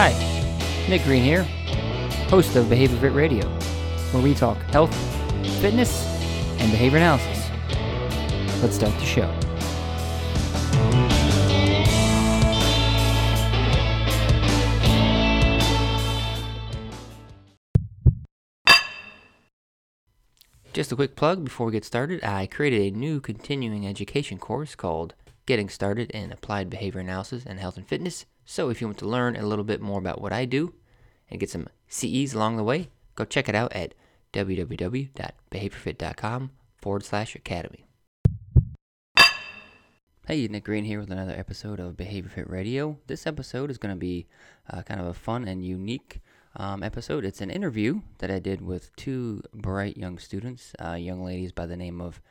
Hi, Nick Green here, host of Behavior Fit Radio, where we talk health, fitness, and behavior analysis. Let's start the show. Just a quick plug before we get started. I created a new continuing education course called Getting Started in Applied Behavior Analysis and Health and Fitness. So if you want to learn a little bit more about what I do and get some CEs along the way, go check it out at www.behaviorfit.com forward slash academy. Hey, Nick Green here with another episode of Behavior Fit Radio. This episode is going to be uh, kind of a fun and unique um, episode. It's an interview that I did with two bright young students, uh, young ladies by the name of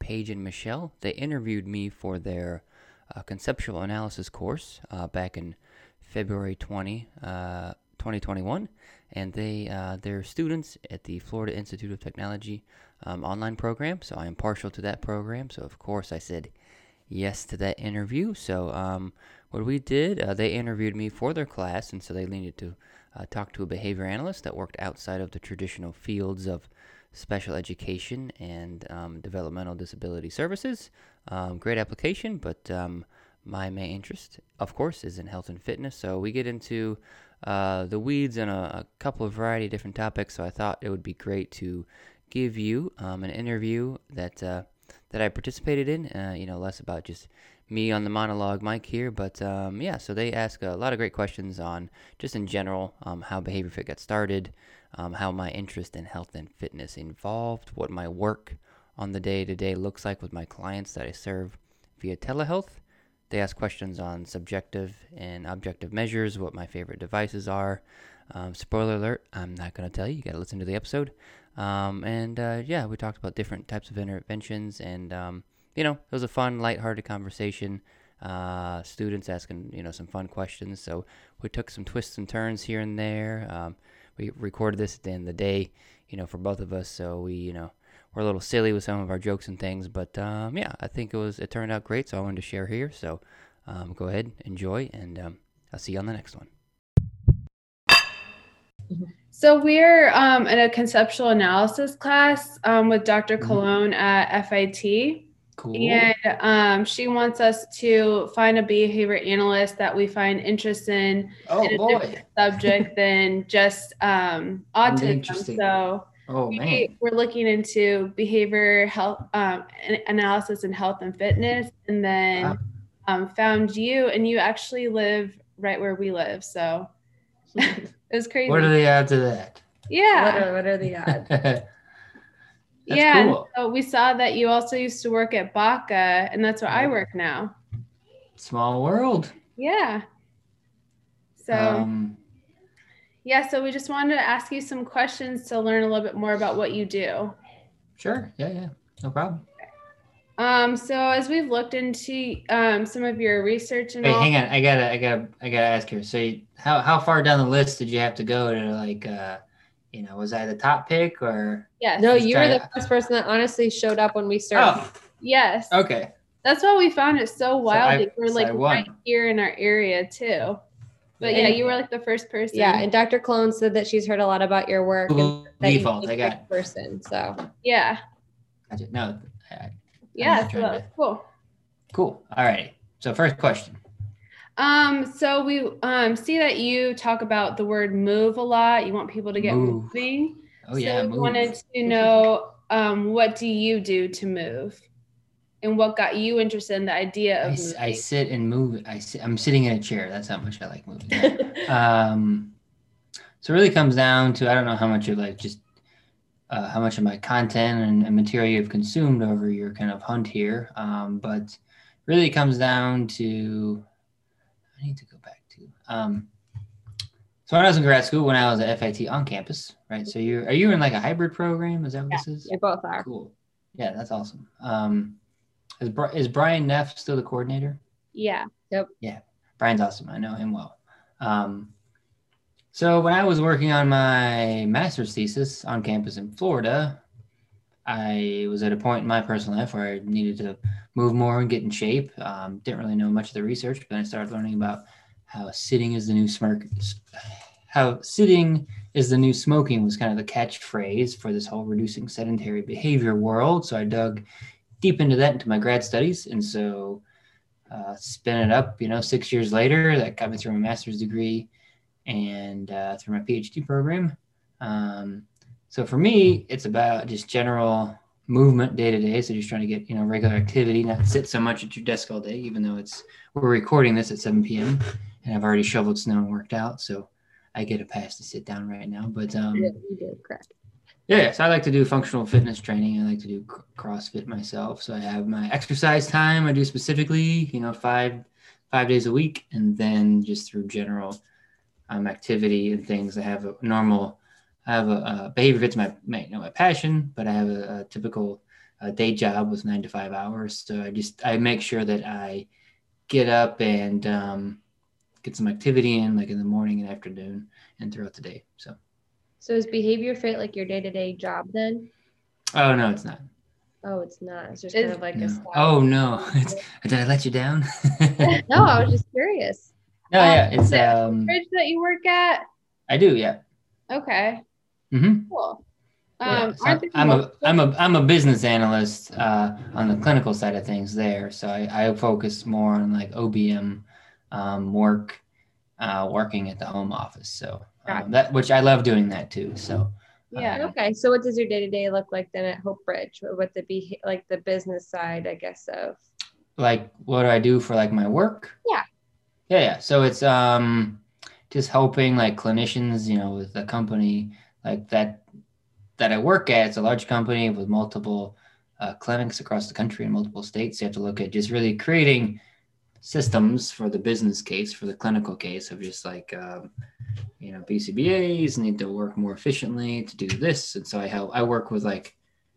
Paige and Michelle. They interviewed me for their uh, conceptual analysis course uh, back in February 20, uh, 2021, and they uh, they're students at the Florida Institute of Technology um, online program. So I am partial to that program. So of course I said yes to that interview. So um, what we did, uh, they interviewed me for their class, and so they needed to uh, talk to a behavior analyst that worked outside of the traditional fields of special education and um, developmental disability services. Um, great application, but um, my main interest, of course, is in health and fitness. So we get into uh, the weeds and a, a, couple of variety of different topics. So I thought it would be great to give you um, an interview that uh, that I participated in. Uh, you know, less about just me on the monologue mic here, but um, yeah. So they ask a lot of great questions on just in general um, how Behavior Fit got started, um, how my interest in health and fitness evolved, what my work on the day to day looks like with my clients that I serve via telehealth. They ask questions on subjective and objective measures, what my favorite devices are. Um, spoiler alert, I'm not going to tell you. You got to listen to the episode. Um, and uh, yeah, we talked about different types of interventions, and um, you know, it was a fun, lighthearted conversation. Uh, students asking you know some fun questions, so we took some twists and turns here and there. Um, we recorded this at the end of the day, you know, for both of us, so we you know we're a little silly with some of our jokes and things, but um, yeah, I think it was it turned out great, so I wanted to share here. So um, go ahead, enjoy, and um, I'll see you on the next one. So we're um, in a conceptual analysis class um, with Dr. Mm-hmm. Cologne at FIT. Cool. And um, she wants us to find a behavior analyst that we find interest in, oh, in a boy. different subject than just um, autism. So Oh we, man, we're looking into behavior health um, analysis and health and fitness, and then wow. um, found you, and you actually live right where we live. So it was crazy. What are the odds of that? Yeah. What are, what are the odds? yeah. Cool. So we saw that you also used to work at Baca, and that's where I work now. Small world. Yeah. So. Um, yeah, so we just wanted to ask you some questions to learn a little bit more about what you do. Sure. Yeah, yeah. No problem. Um, so as we've looked into um, some of your research and Wait, all- hang on, I gotta, I gotta, I gotta ask here. So, you, how how far down the list did you have to go to like, uh, you know, was I the top pick or? Yeah. No, you were the first person that honestly showed up when we started. Oh. Yes. Okay. That's why we found it so wild. So I, we're so like right here in our area too. But yeah, you were like the first person. Yeah, and Dr. Clone said that she's heard a lot about your work. and default, I got person. So yeah. Gotcha. No. I, yeah, so that was cool. Cool. All right. So first question. Um, so we um see that you talk about the word move a lot. You want people to get move. moving. Oh yeah. So wanted to know um what do you do to move? And what got you interested in the idea of I, I, sit and move I sit, i'm sitting in a chair. That's how much i like moving um so it really comes down to i don't know how much of like just uh, how much of my content and, and, material you've consumed over your kind of hunt here. Um, but really it comes down to i need to go back to um, so when i was in grad school when i was at fit on campus right? So you are you in like a hybrid program? Is that what yeah, this is? they both are. Cool. Yeah that's awesome. Um, is, is Brian Neff still the coordinator? Yeah. Yep. Yeah. Brian's awesome. I know him well. Um, so when I was working on my master's thesis on campus in Florida, I was at a point in my personal life where I needed to move more and get in shape. Um, didn't really know much of the research, but I started learning about how sitting is the new smirk, how sitting is the new smoking was kind of the catchphrase for this whole reducing sedentary behavior world. So I dug deep into that into my grad studies, and so uh, spin it up. You know, six years later, that got me through my master's degree and uh, through my PhD program. Um, so for me, it's about just general movement day to day. So just trying to get you know regular activity, not sit so much at your desk all day. Even though it's we're recording this at 7 p.m. and I've already shoveled snow and worked out, so I get a pass to sit down right now. But um, Yeah, you did correct. Yeah, so I like to do functional fitness training. I like to do CrossFit myself. So I have my exercise time I do specifically, you know, five five days a week, and then just through general um, activity and things, I have a normal. I have a, a behavior fit's my, my you know my passion, but I have a, a typical uh, day job with nine to five hours. So I just I make sure that I get up and um, get some activity in, like in the morning and afternoon, and throughout the day. So. So is behavior fit like your day to day job then? Oh no, it's not. Oh, it's not. It's just Is- kind of like No. a side. Oh no! It's, did I let you down? no, No, I was just curious. yeah, Um, it's is it um, Bridge that you work at? I do, yeah. Okay, Mm-hmm. cool. yeah. Um, So aren't I'm a multiple- I'm a I'm a business analyst uh, on the clinical side of things there. So I, I focus more on like OBM um, work, uh, working at the home office. So Gotcha. Um, that which I love doing that too. So yeah. Okay, so what does your day to day look like then at Hopebridge? What the be like the business side, I guess of. like what do I do for like my work? Yeah. Yeah, yeah. So it's um just helping like clinicians, you know, with the company like that that I work at. It's a large company with multiple uh, clinics across the country in multiple states. You have to look at just really creating systems for the business case, for the clinical case of just like um, you know, BCBAs need to work more efficiently to do this. And so I help I work with like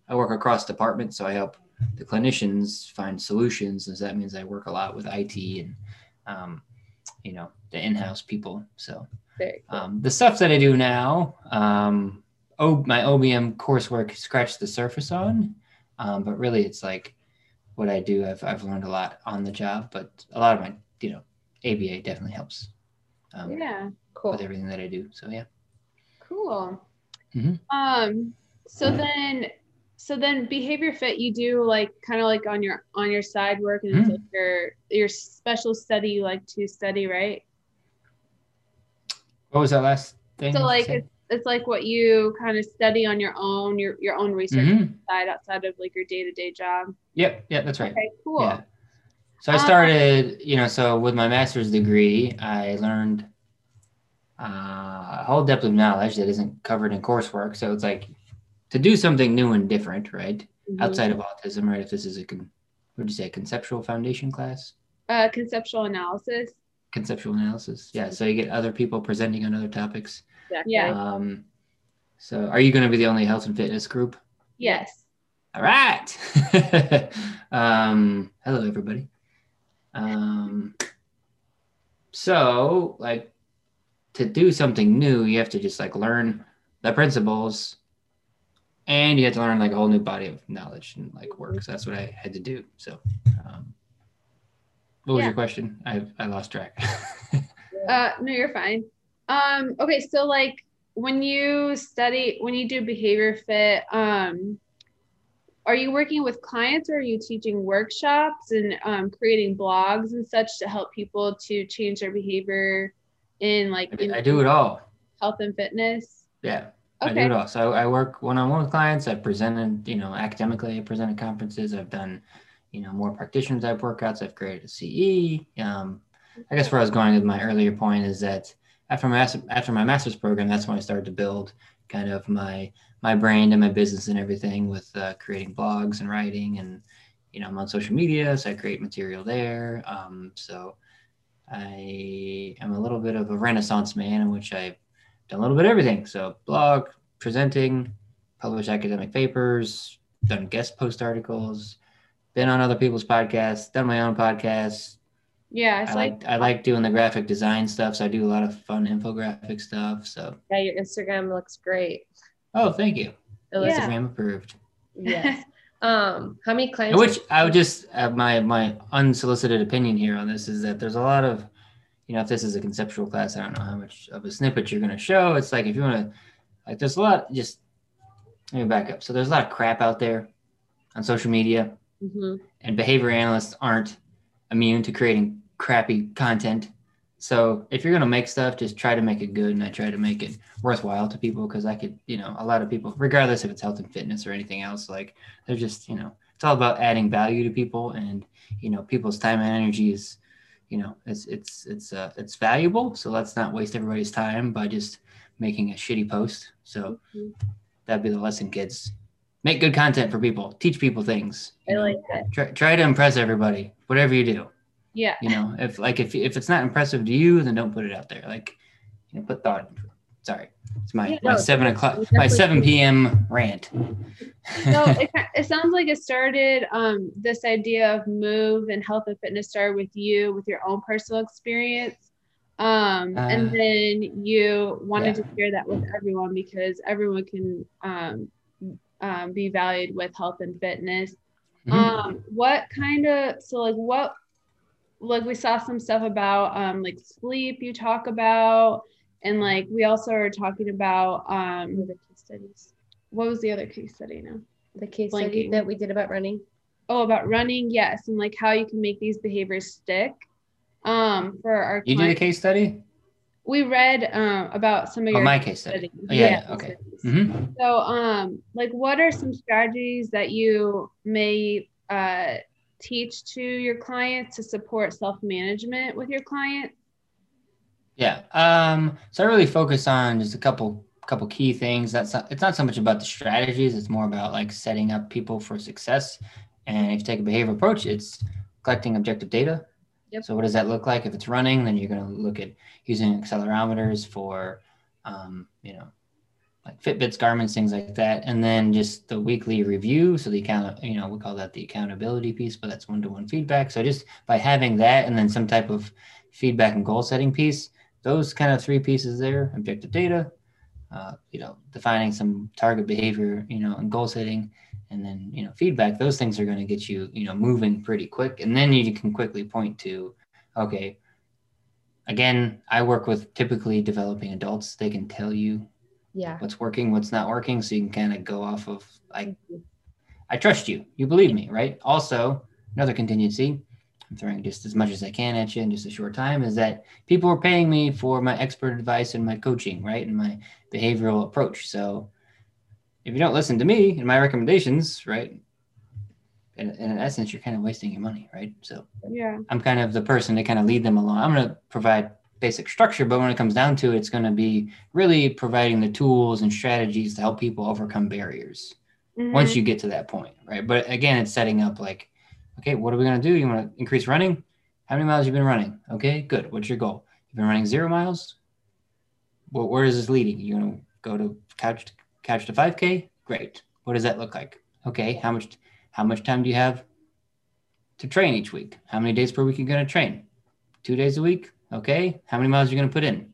I work across departments, so I help the clinicians find solutions. And so that means I work a lot with IT and, um, you know, the in-house people. So cool. um, the stuff that I do now, um, oh, my OBM coursework scratched the surface on, um, but really it's like what I do. I've, I've learned a lot on the job, but a lot of my, you know, ABA definitely helps um, Yeah. cool. with everything that I do. So yeah. Cool. Mhm. Um. So then, so then, behavior fit. You do like kind of like on your on your side work, and it's Mhm. like your your special study. You like to study, right? What was that last thing? So like it's it's like what you kind of study on your own, your your own research Mhm. side outside of like your day to day job. Yep. Yeah, that's right. Okay. Cool. Yeah. So I Um, started, you know, so with my master's degree, I learned uh, a whole depth of knowledge that isn't covered in coursework. So it's like to do something new and different, right? Mhm. Outside of autism, right? If this is a, con- what would you say, conceptual foundation class? Uh, conceptual analysis. Conceptual analysis. Yeah. So you get other people presenting on other topics. Exactly. Yeah. Um, so are you going to be the only health and fitness group? Yes. All right. um, hello, everybody. Um, so, like, to do something new, you have to just like learn the principles, and you have to learn like a whole new body of knowledge and like work. So that's what I had to do. So, um, what was Yeah. your question? I I lost track. Uh, no, you're fine. Um, okay, so like when you study, when you do behavior fit, um, are you working with clients or are you teaching workshops and um, creating blogs and such to help people to change their behavior in like I, do- in I do it all. health and fitness? Yeah. I do it all. So I work one on one with clients. I've presented, you know, academically, I presented conferences. I've done, you know, more practitioner type workouts. I've created a CE. Um, I guess where I was going with my earlier point is that after my after my master's program, that's when I started to build kind of my my brand and my business and everything with uh, creating blogs and writing and you know I'm on social media, so I create material there. Um, so I am a little bit of a renaissance man in which I've done a little bit of everything. So blog, presenting, publish academic papers, done guest post articles, been on other people's podcasts, done my own podcasts. Yeah, I like I like doing the graphic design stuff, so I do a lot of fun infographic stuff. So Yeah, your Instagram looks great. oh, thank you. It looks Yeah. Instagram approved. yes. Um, how many clients? Which I would just uh, my my unsolicited opinion here on this is that there's a lot of you know, if this is a conceptual class, I don't know how much of a snippet you're going to show. It's like if you want to, like, there's a lot. Just let me back up. So there's a lot of crap out there on social media, Mhm. and behavior analysts aren't immune to creating crappy content. So if you're going to make stuff, just try to make it good, and I try to make it worthwhile to people because I could, you know, a lot of people, regardless if it's health and fitness or anything else, like they're just, you know, it's all about adding value to people, and you know, people's time and energy is, you know, it's it's it's uh, it's valuable. So let's not waste everybody's time by just making a shitty post. So Mhm. that'd be the lesson, kids. Make good content for people. Teach people things. I like that. Try, try to impress everybody. Whatever you do, Yeah. you know, if like if if it's not impressive to you, then don't put it out there. Like, you know, put thought. into it. Sorry, it's my Yeah, my no, seven o'clock, my seven p.m. rant. so it, it sounds like it started um, this idea of move and health and fitness started with you with your own personal experience um, Uh, and then you wanted yeah. to share that with everyone because everyone can um, um, be valued with health and fitness Mhm. um, what kind of so like what like we saw some stuff about um like sleep you talk about and like we also are talking about um The case studies. what was the other case study now The case study that we did about running. oh about running yes and like how you can make these behaviors stick um for our you did a case study? we read um about some of Oh, your my case study. studies. Oh, yeah, yeah, okay. studies. hmm So, um, like, what are some strategies that you may uh, teach to your clients to support self management with your clients? Yeah. Um, so I really focus on just a couple couple key things. That's not, it's not so much about the strategies. It's more about like setting up people for success. And if you take a behavioral approach, it's collecting objective data. Yep. So what does that look like? If it's running, then you're going to look at using accelerometers for, um, you know, like Fitbits, Garmin's, things like that, and then just the weekly review. So the account, you know, we call that the accountability piece, but that's one-to-one feedback. So just by having that, and then some type of feedback and goal setting piece, those kind of three pieces there: objective data, uh, you know, defining some target behavior, you know, and goal setting, and then you know, feedback. Those things are going to get you, you know, moving pretty quick, and then you can quickly point to, okay. Again, I work with typically developing adults. They can tell you Yeah. what's working, what's not working, so you can kind of go off of I I trust you. You believe me, right? Also, another contingency, I'm throwing just as much as I can at you in just a short time, is that people are paying me for my expert advice and my coaching, right? And my behavioral approach. So if you don't listen to me and my recommendations, right? In, in essence, you're kind of wasting your money, right? So Yeah. I'm kind of the person to kind of lead them along. I'm going to provide basic structure, but when it comes down to it, it's going to be really providing the tools and strategies to help people overcome barriers once mm-hmm. you get to that point, right? But again, it's setting up like, okay, what are we going to do? You want to increase running? How many miles you been running? Okay, good. What's your goal? You've been running zero miles. Well, where is this leading? You going to go to couch to, couch to 5K? Great. What does that look like? Okay, how much how much time do you have to train each week? How many days per week are you going to train? Two days a week? Okay. How many miles are you going to put in?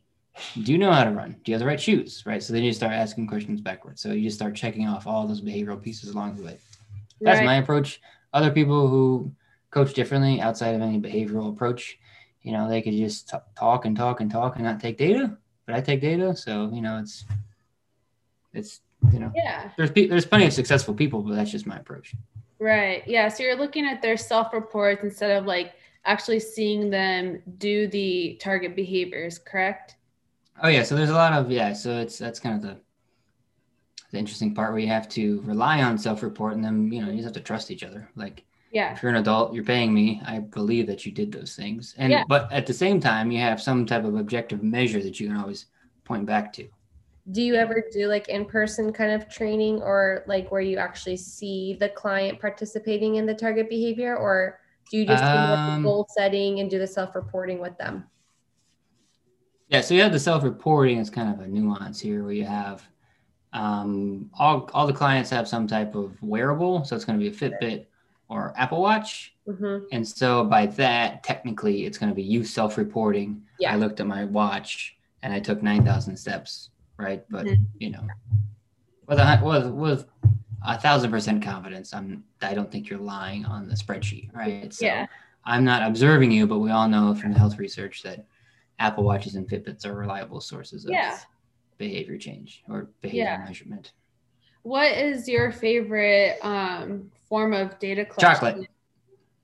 Do you know how to run? Do you have the right shoes? Right. So then you start asking questions backwards. So you just start checking off all those behavioral pieces along the way. That's Right. my approach. Other people who coach differently outside of any behavioral approach, you know, they could just t- talk and talk and talk and not take data. But I take data, so you know, it's it's you know, Yeah. there's pe- there's plenty of successful people, but that's just my approach. Right. Yeah. So you're looking at their self reports instead of like actually seeing them do the target behaviors, correct? Oh yeah, so there's a lot of yeah, so it's that's kind of the the interesting part where you have to rely on self-report and then you know you just have to trust each other. Like Yeah. if you're an adult, you're paying me. I believe that you did those things, and Yeah. but at the same time, you have some type of objective measure that you can always point back to. Do you ever do like in person kind of training or like where you actually see the client participating in the target behavior or do you just do the Um, goal setting and do the self reporting with them? Yeah, so you have the self-reporting is kind of a nuance here where you have um, all all the clients have some type of wearable, so it's going to be a Fitbit or Apple Watch, Mm-hmm. and so by that, technically, it's going to be you self-reporting. Yeah. I looked at my watch and I took nine thousand steps, right? But Mhm. you know, with a with with a thousand percent confidence, I'm I don't think you're lying on the spreadsheet, right? So Yeah. I'm not observing you, but we all know from the health research that Apple Watches and Fitbits are reliable sources of Yeah. behavior change or behavior Yeah. measurement. What is your favorite um, form of data collection? Chocolate.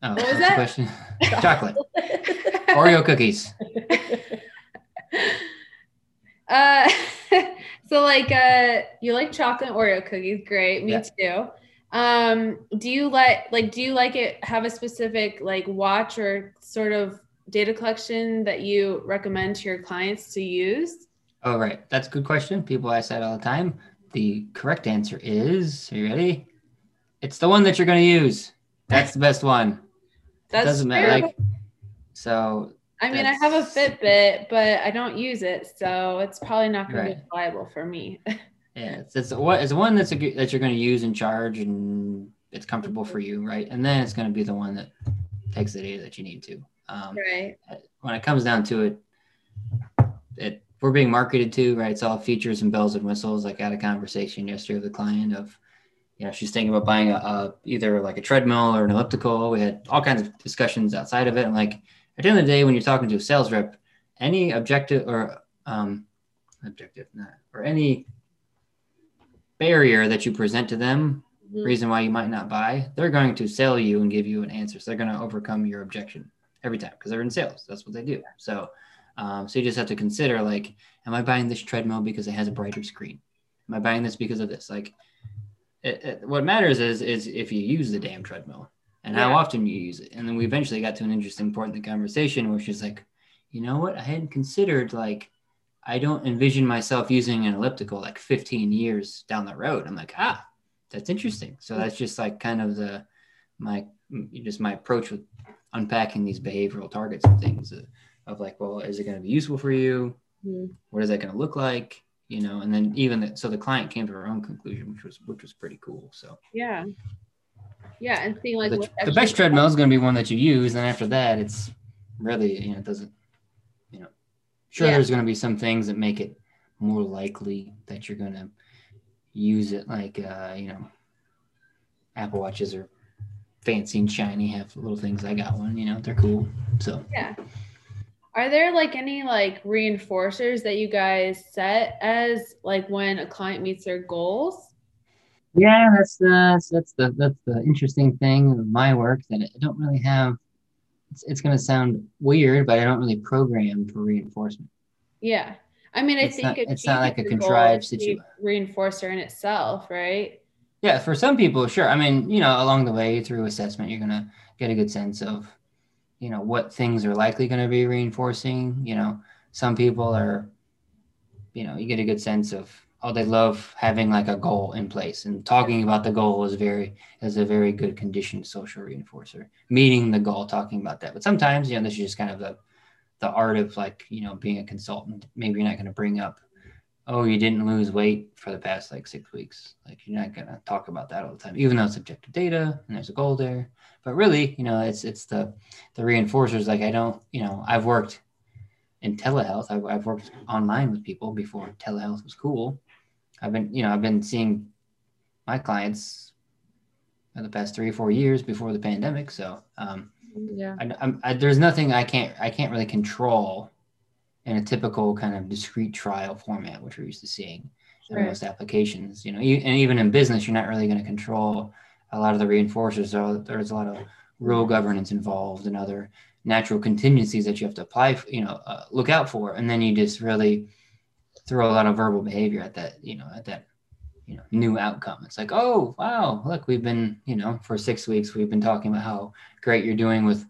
Oh, What was that? question? Chocolate. Oreo cookies. Uh, so like uh, you like chocolate Oreo cookies? Great, me Yeah. too. Um, do you like like do you like it have a specific like watch or sort of data collection that you recommend to your clients to use? Oh, right. That's a good question. People ask that all the time. The correct answer is, are you ready? It's the one that you're going to use. That's the best one. It doesn't matter. Like, so I mean, I have a Fitbit, but I don't use it, so it's probably not going to be reliable for me. Yeah, it's it's what it's one that's a, that you're going to use and charge, and it's comfortable for you, right? And then it's going to be the one that takes the data that you need to. Um, right. when it comes down to it, it we're being marketed to, right? It's all features and bells and whistles. Like I had a conversation yesterday with a client of, you know, she's thinking about buying a, a either like a treadmill or an elliptical. We had all kinds of discussions outside of it. And like at the end of the day, when you're talking to a sales rep, any objective or um, objective, not or any barrier that you present to them, Mhm. reason why you might not buy, they're going to sell you and give you an answer. So they're going to overcome your objection every time because they're in sales. That's what they do. So, um, so you just have to consider like, am I buying this treadmill because it has a brighter screen? Am I buying this because of this? Like, it, it, what matters is is if you use the damn treadmill and how often you use it. And then we eventually got to an interesting point in the conversation where she's like, you know what? I hadn't considered like, I don't envision myself using an elliptical like 15 years down the road. I'm like, ah, that's interesting. So that's just like kind of the my just my approach with unpacking these behavioral targets and things of, of like, well, is it going to be useful for you? Mhm. What is that going to look like? You know, and then even the, so the client came to her own conclusion, which was which was pretty cool. So Yeah. Yeah, and seeing like the, what the best treadmill is going to be one that you use, and after that, it's really you know it doesn't you know sure Yeah. there's going to be some things that make it more likely that you're going to use it, like uh, you know Apple watches are fancy and shiny, have little things. I got one, you know, they're cool. So Yeah. Are there like any like reinforcers that you guys set as like when a client meets their goals? Yeah, that's the that's, the that's the interesting thing of my work that I don't really have. It's, it's going to sound weird, but I don't really program for reinforcement. Yeah. I mean, I It's think not- it's it's not like a contrived situ- reinforcer in itself, right? Yeah, for some people, sure. I mean, you know, along the way through assessment, you're gonna get a good sense of, you know, what things are likely going to be reinforcing. You know, some people are, you know, you get a good sense of, oh, they love having like a goal in place, and talking about the goal is very is a very good conditioned social reinforcer. Meeting the goal, talking about that. But sometimes, you know, this is just kind of the the art of like, you know, being a consultant. Maybe you're not going to bring up oh, you didn't lose weight for the past like six weeks. Like you're not gonna talk about that all the time, even though it's objective data and there's a goal there. But really, you know, it's it's the the reinforcers. Like I don't, you know, I've worked in telehealth. I've, I've worked online with people before telehealth was cool. I've been, you know, I've been seeing my clients for the past three or four years before the pandemic. So um, Yeah. I, I'm, I, there's nothing I can't I can't really control in a typical kind of discrete trial format, which we're used to seeing in most applications. You know, e- and even in business, you're not really going to control a lot of the reinforcers. So there's a lot of rule governance involved and other natural contingencies that you have to apply. You know, uh, look out for, and then you just really throw a lot of verbal behavior at that. You know, at that you know new outcome. It's like, oh wow, look, we've been you know for six weeks we've been talking about how great you're doing with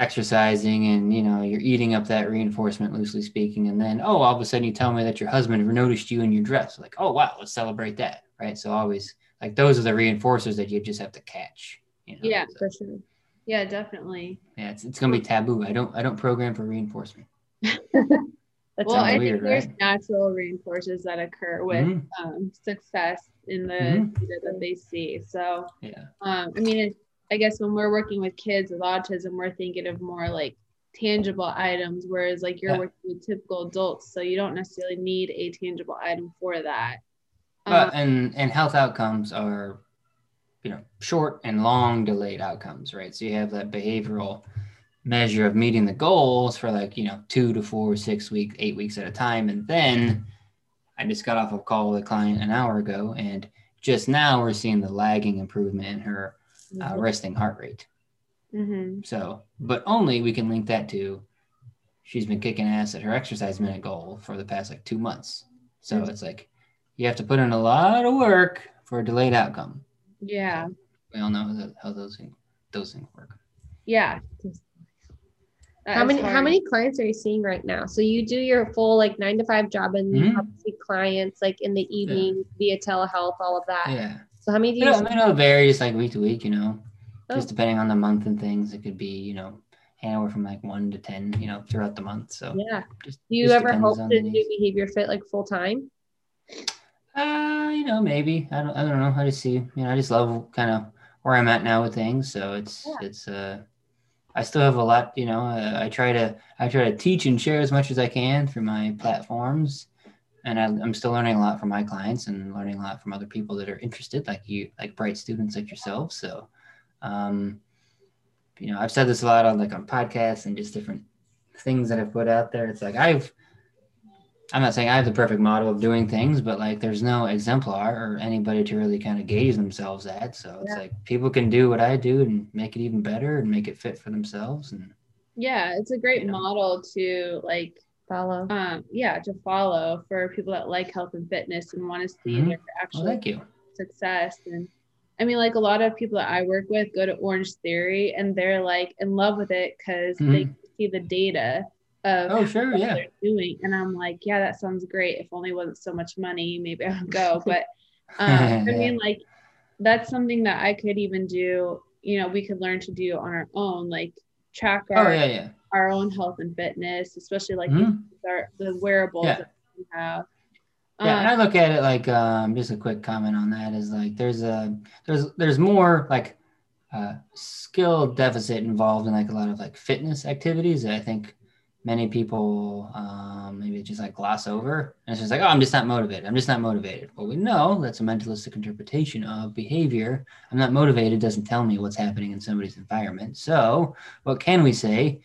exercising and you know you're eating up that reinforcement loosely speaking and then oh all of a sudden you tell me that your husband noticed you in your dress like oh wow let's celebrate that right so always like those are the reinforcers that you just have to catch you know Yeah. So, For sure. Yeah, definitely. yeah it's, it's gonna be taboo i don't i don't program for reinforcement That well, I weird, think there's right? natural reinforcers that occur with Mhm. um, success in the Mhm. data that they see. So, yeah um, I mean, it, I guess when we're working with kids with autism, we're thinking of more like tangible items, whereas like you're Yeah. working with typical adults, so you don't necessarily need a tangible item for that. But Um, and and health outcomes are, you know, short and long delayed outcomes, right? So you have that behavioral measure of meeting the goals for like you know two to four six weeks eight weeks at a time and then i just got off a call with a client an hour ago and just now we're seeing the lagging improvement in her uh, Mhm. resting heart rate Mm-hmm. so but only we can link that to she's been kicking ass at her exercise minute goal for the past like two months so Mhm. it's like you have to put in a lot of work for a delayed outcome Yeah. we all know how, that, how those things those things work Yeah. That how many how many clients are you seeing right now? So you do your full like nine to five job and you Mhm. have to see clients like in the evening via telehealth, all of that. yeah So how many do You you? know, I mean, it'll vary like week to week, you know, just Oh. depending on the month and things. It could be, you know, anywhere from like one to 10, you know, throughout the month. So, yeah. just, Do you just ever hope to do behavior fit like full time? Uh, you know, maybe. I don't, I don't know. I just see, you know, I just love kind of where I'm at now with things. So it's, Yeah. it's, uh, I still have a lot, you know, uh, I try to, I try to teach and share as much as I can through my platforms. And I, I'm still learning a lot from my clients and learning a lot from other people that are interested, like you, like bright students like yourself. So, um, you know, I've said this a lot on like on podcasts and just different things that I've put out there. It's like I've, I'm not saying I have the perfect model of doing things, but like there's no exemplar or anybody to really kind of gauge themselves at. So it's Yeah. like people can do what I do and make it even better and make it fit for themselves. And Yeah, it's a great Yeah. model to like Follow. um yeah, to follow for people that like health and fitness and want to see Mhm. their well, thank you. success and I mean like a lot of people that I work with go to Orangetheory and they're like in love with it because they Mhm. see the data of Oh, sure. Yeah. doing and I'm like, yeah, that sounds great. If only it wasn't so much money, maybe I would go. But um, I mean like that's something that I could even do, you know, we could learn to do on our own, like track Oh, our yeah. Yeah. our own health and fitness, especially like Mhm. our, the wearables Yeah. that we have. Yeah, and Um, I look at it like um, just a quick comment on that is like there's a there's there's more like uh, skill deficit involved in like a lot of like fitness activities that I think many people um, maybe just like gloss over and it's just like oh I'm just not motivated I'm just not motivated. Well, we know that's a mentalistic interpretation of behavior. I'm not motivated doesn't tell me what's happening in somebody's environment. So what can we say?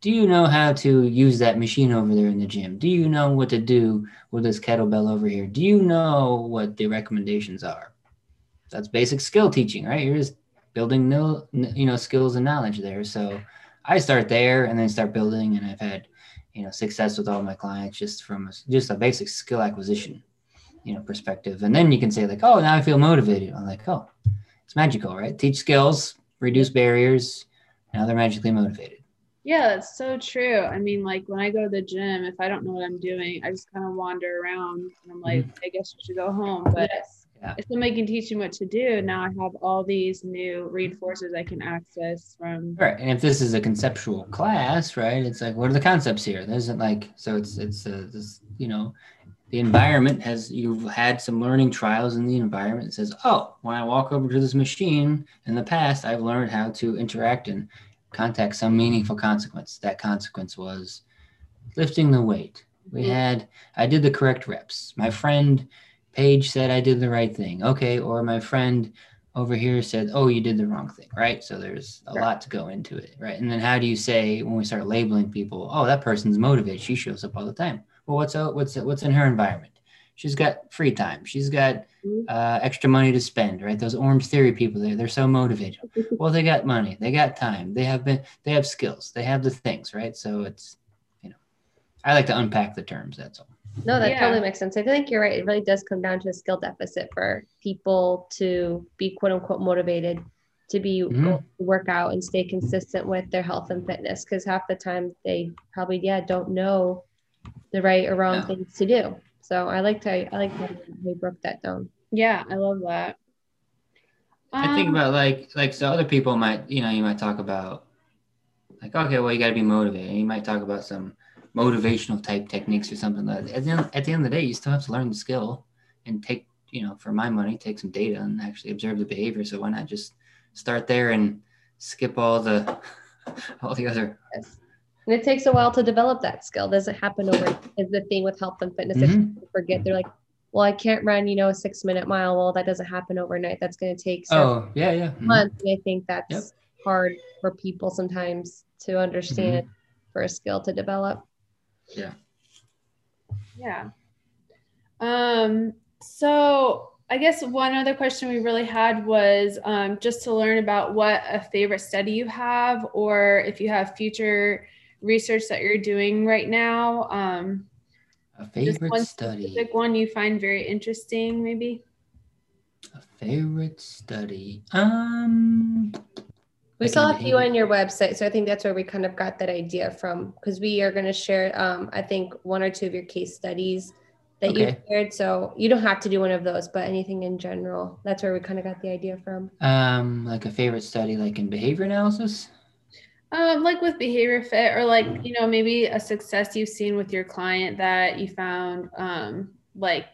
Do you know how to use that machine over there in the gym? Do you know what to do with this kettlebell over here. Do you know what the recommendations are? That's basic skill teaching, right? You're just building no, you know, skills and knowledge there. So I start there and then start building, and I've had, you know, success with all my clients just from a, just a basic skill acquisition, you know, perspective. And then you can say like, oh, now I feel motivated. I'm like, oh, it's magical, right? Teach skills, reduce barriers. Now they're magically motivated. yeah, that's so true. I mean, like when I go to the gym, if I don't know what I'm doing, I just kind of wander around and I'm like, mm-hmm. I guess we should go home. But yes. Yeah. if somebody can teach me what to do, now I have all these new reinforcers I can access from. Right, and if this is a conceptual class, right, it's like, what are the concepts here? There isn't like, so it's it's uh, this, you know, the environment has you've had some learning trials in the environment. It says, oh, when I walk over to this machine in the past, I've learned how to interact and contact some meaningful consequence. That consequence was lifting the weight. We Mhm. had, I did the correct reps. My friend Paige said I did the right thing. Okay, or my friend over here said, "Oh, you did the wrong thing," right? So there's a lot to go into it, right? And then how do you say when we start labeling people, "Oh, that person's motivated. She shows up all the time." Well, what's out? What's what's in her environment? She's got free time. She's got Mhm. uh, extra money to spend, right? Those Orangetheory people, they they're so motivated. well, they got money, they got time, they have been, they have skills, they have the things, right? So it's, you know, I like to unpack the terms. That's all. No, that Yeah. totally makes sense. I think you're right. It really does come down to a skill deficit for people to be quote unquote motivated to be Mhm. work out and stay consistent with their health and fitness because half the time they probably yeah don't know the right or wrong Yeah. things to do. So I like to I like how we broke that down. Yeah, I love that. I think Um, about like like so other people might you know you might talk about like okay well you got to be motivated you might talk about some motivational type techniques or something like that. At the, end, at the end of the day you still have to learn the skill and take you know for my money take some data and actually observe the behavior so why not just start there and skip all the all the other Yes. And it takes a while to develop that skill. Doesn't happen over is the thing with health and fitness. Mhm. people forget, they're like, well, I can't run, you know, a six minute mile. Well, that doesn't happen overnight. That's going to take oh yeah yeah Mhm. months. And I think that's Yep. hard for people sometimes to understand for a skill to develop. Yeah. Yeah. Um, so I guess one other question we really had was um, just to learn about what a favorite study you have, or if you have future research that you're doing right now. Um, A favorite one study. one you find very interesting, maybe. A favorite study. Um. We saw in a few on your website, so I think that's where we kind of got that idea from because we are going to share, um, I think, one or two of your case studies that you shared. So you don't have to do one of those, but anything in general. That's where we kind of got the idea from. Um, like a favorite study, like in behavior analysis. Um, like with behavior fit, or like you know maybe a success you've seen with your client that you found, um, like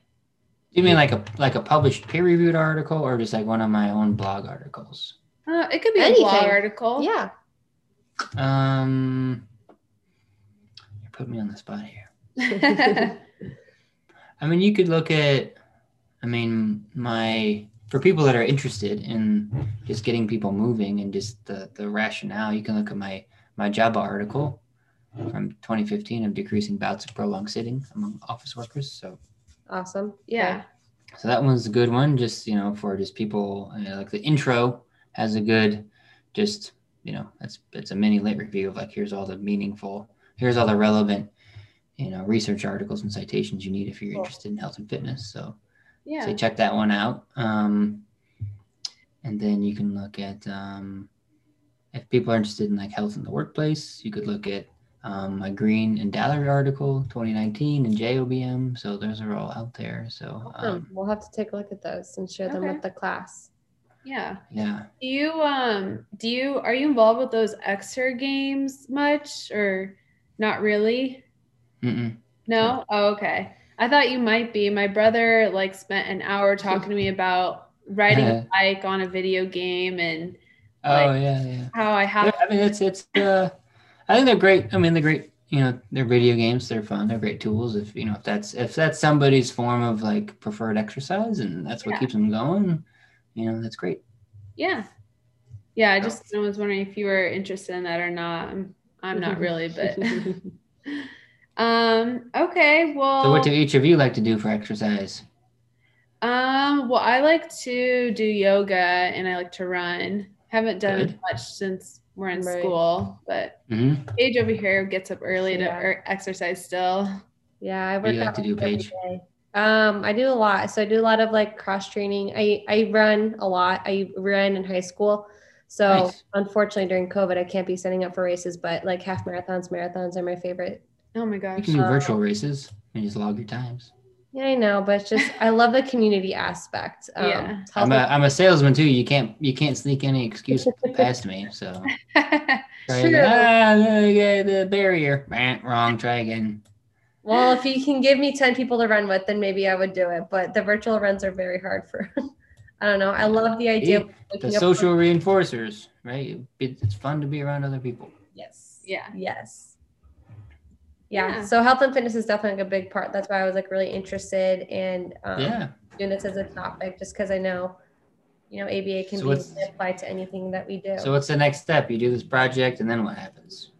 Do you mean like a like a published peer-reviewed article, or just like one of my own blog articles? Uh, it could be a blog article. Yeah. Um, you put me on the spot here. I mean, you could look at, I mean, my for people that are interested in just getting people moving and just the the rationale, you can look at my my JABA article from 2015 of decreasing bouts of prolonged sitting among office workers. So Awesome. yeah. so that one's a good one. Just you know, for just people you know, like the intro has a good, just you know, it's it's a mini lit review of like here's all the meaningful, here's all the relevant, you know, research articles and citations you need if you're Cool. interested in health and fitness. So Yeah. so check that one out. Um, and then you can look at um, if people are interested in like health in the workplace, you could look at um, my Green and Dallery article 2019 and JOBM. So those are all out there. So Awesome. um, we'll have to take a look at those and share them with the class. Yeah. yeah. Do you um do you are you involved with those exergames much or not really? Mm-mm. No? Oh, okay. I thought you might be. My brother like spent an hour talking to me about riding a bike on a video game and Oh yeah, yeah. how I have I mean, it's it's. Uh, I think they're great. I mean, they're great. You know, they're video games. They're fun. They're great tools. If you know, if that's if that's somebody's form of like preferred exercise, and that's what Yeah. keeps them going, you know, that's great. yeah. Yeah, I just I was wondering if you were interested in that or not. I'm I'm not really, but um okay, well So, what do each of you like to do for exercise? Um, well, I like to do yoga and I like to run. Haven't done Good. much since we're in Right. school, but hmm Paige over here gets up early to Yeah. er- exercise still. Yeah, I What work do you like out to do, every Paige? day. Um, I do a lot. So I do a lot of like cross training. I I run a lot. I ran in high school. So Nice. unfortunately during COVID I can't be setting up for races, but like half marathons, marathons are my favorite. Oh my gosh. You can do Uh, virtual races and just log your times. Yeah, I know, but it's just I love the community aspect. Um, Yeah. I'm a, healthy- I'm a salesman too. You can't you can't sneak any excuse past me. So try True. again. Ah, the, the barrier. Bah, wrong. Try again. Well, if you can give me 10 people to run with, then maybe I would do it. But the virtual runs are very hard for, I don't know. I love the idea of The waking up- social reinforcers, right? It, it's fun to be around other people. Yes. Yeah. Yes. Yeah. Yeah. So health and fitness is definitely a big part. That's why I was like really interested in um, yeah. doing this as a topic, just because I know, you know, ABA can So be applied to anything that we do. So what's the next step? You do this project, and then what happens?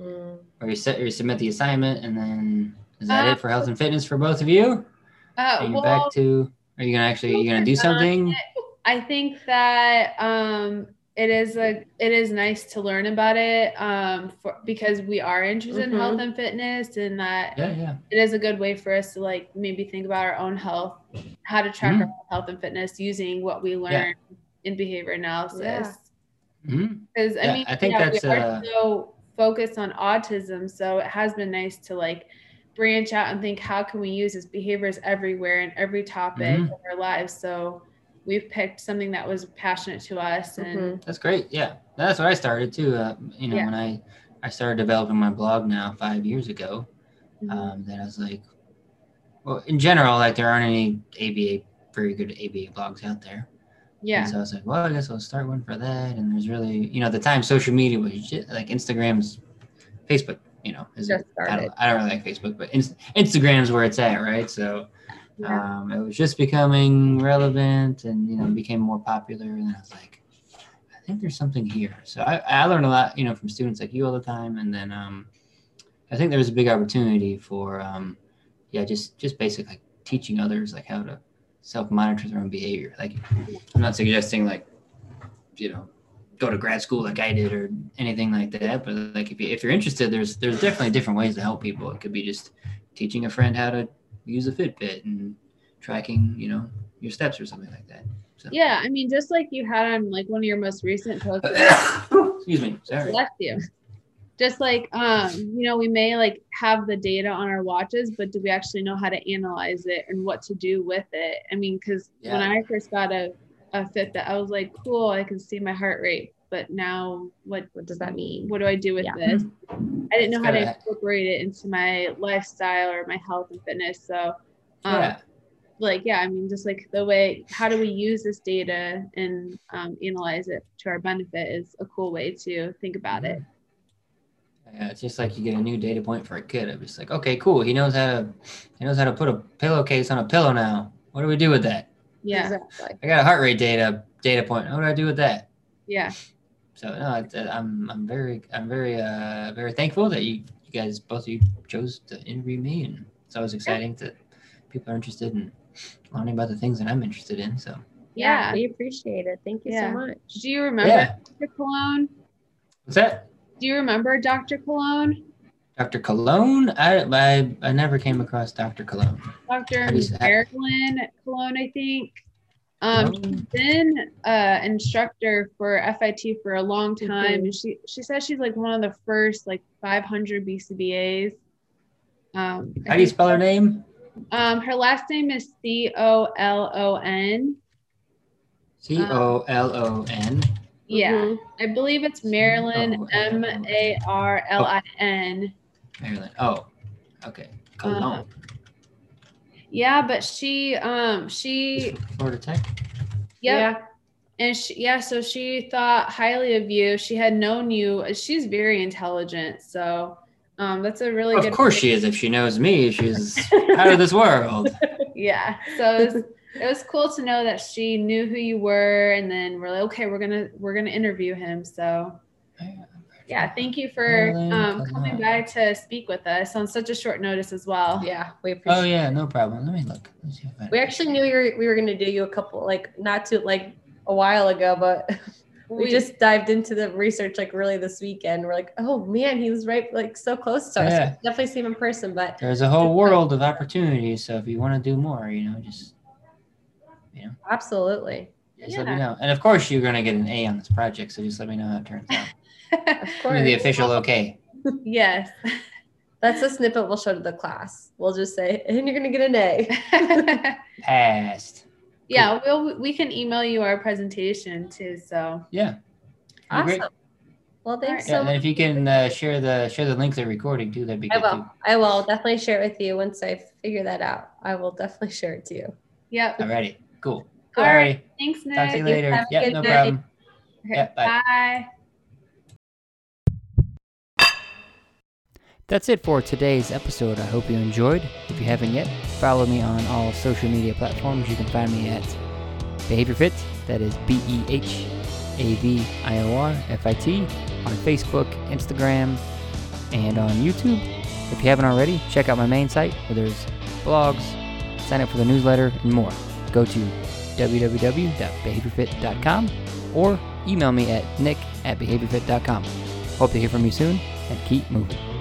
Mm. Or you set, or you submit the assignment, and then is that Uh, it for health and fitness for both of you? Uh, Are you well, back to? Are you gonna actually? Are You gonna do something? I think that um, it is a it is nice to learn about it um, for, because we are interested in Mhm. health and fitness, and that Yeah, yeah. it is a good way for us to like maybe think about our own health, how to track Mhm. our health and fitness using what we learn Yeah. in behavior analysis. Yeah. hmm Because I Yeah, mean, I think yeah, that's, we are uh, so focused on autism, so it has been nice to like branch out and think how can we use this behaviors everywhere in every topic Mhm. of our lives. So we've picked something that was passionate to us, and Mhm. That's great. Yeah, that's what I started too. Uh, you know, Yeah. when I I started developing my blog now five years ago, Mhm. um, then I was like, well, in general, like there aren't any ABA very good ABA blogs out there. Yeah, And so I was like, well, I guess I'll start one for that. And there's really, you know, at the time social media was just, like Instagram's, Facebook, you know, is Just I started. don't, I don't really like Facebook, but Inst- Instagram's where it's at, right? So Yeah. um, it was just becoming relevant and you know became more popular. And I was like, I think there's something here. So I, I learn a lot, you know, from students like you all the time. And then um, I think there's a big opportunity for, um, yeah, just just basic like teaching others like how to self monitor their own behavior. Like I'm not suggesting like, you know, go to grad school like I did or anything like that. But like if you if you're interested, there's there's definitely different ways to help people. It could be just teaching a friend how to use a Fitbit and tracking, you know, your steps or something like that. So. Yeah, I mean, just like you had on like one of your most recent posts. Excuse me, sorry. Left you. Just like um, you know, we may like have the data on our watches, but do we actually know how to analyze it and what to do with it? I mean, because Yeah. when I first got a, a Fitbit, I was like, cool, I can see my heart rate. But now what What does that mean? what do I do with Yeah. this? I didn't know how to incorporate it into my lifestyle or my health and fitness. So um, Yeah. like yeah i mean just like the way how do we use this data and um, analyze it to our benefit is a cool way to think about it Yeah, it's just like you get a new data point for a kid. I'm just like, okay, cool. He knows how to he knows how to put a pillowcase on a pillow now. What do we do with that? yeah Exactly. I got a heart rate data data point. What do I do with that? yeah So no, it's, uh, I'm I'm very I'm very uh very thankful that you you guys both of you chose to interview me, and it's always exciting that people are interested in learning about the things that I'm interested in. So yeah We appreciate it. Thank you Yeah. so much. do you remember yeah, dr colon what's that? Do you remember dr colon Dr. Colon? I, I I never came across Dr. Colon. dr How do you say- marilyn colon i think um she's been uh instructor for fit for a long time Mhm. and she she says she's like one of the first like 500 bcbas um How do you spell her name? Um, her last name is C O L O N. C O L O N. Yeah, Mhm. I believe it's Marilyn M A R L I N. Maryland. Oh, okay. Colon. Yeah, but she um she Florida Tech. yep. And she, yeah, so she thought highly of you. She had known you. She's very intelligent. So um, that's a really Of good. course she is. If she knows me, she's out of this world. Yeah. So it was, cool to know that she knew who you were, and then we're like, okay, we're gonna we're gonna interview him. So yeah, thank you for um, coming by to speak with us on such a short notice as well. Yeah, we appreciate Oh yeah, no problem. Let me look. Let's see if I- We actually knew we were, we were going to do you a couple, like not too, like a while ago, but we, We- just dived into the research like really this weekend. We're like, oh man, he was right, like so close to us. Yeah. Definitely see him in person, but There's a whole world of opportunities. So if you want to do more, you know, just absolutely. just let me Yeah. know. And of course, you're gonna get an A on this project. So just let me know how it turns out. Of course. the official okay. yes. That's a snippet we'll show to the class. We'll just say, and you're going to get an A. Passed. yeah, we'll we can email you our presentation too. So Yeah. Awesome. Great. Well, thanks. Yeah, so and if you can uh, share the share the link to the recording too, that'd be I good will. too. I will definitely share it with you once I figure that out. I will definitely share it to you. yep. Alrighty, cool. All Alrighty, right. Thanks, Nick. talk to you later. have Yeah, no night. problem. Okay, Yeah, bye. bye. That's it for today's episode. I hope you enjoyed. If you haven't yet, follow me on all social media platforms. You can find me at Behavior Fit. That is B E H A V I O R F I T on Facebook, Instagram, and on YouTube. If you haven't already, check out my main site where there's blogs, sign up for the newsletter, and more. Go to www.behaviorfit.com or email me at nick at behaviorfit.com. Hope to hear from you soon and keep moving.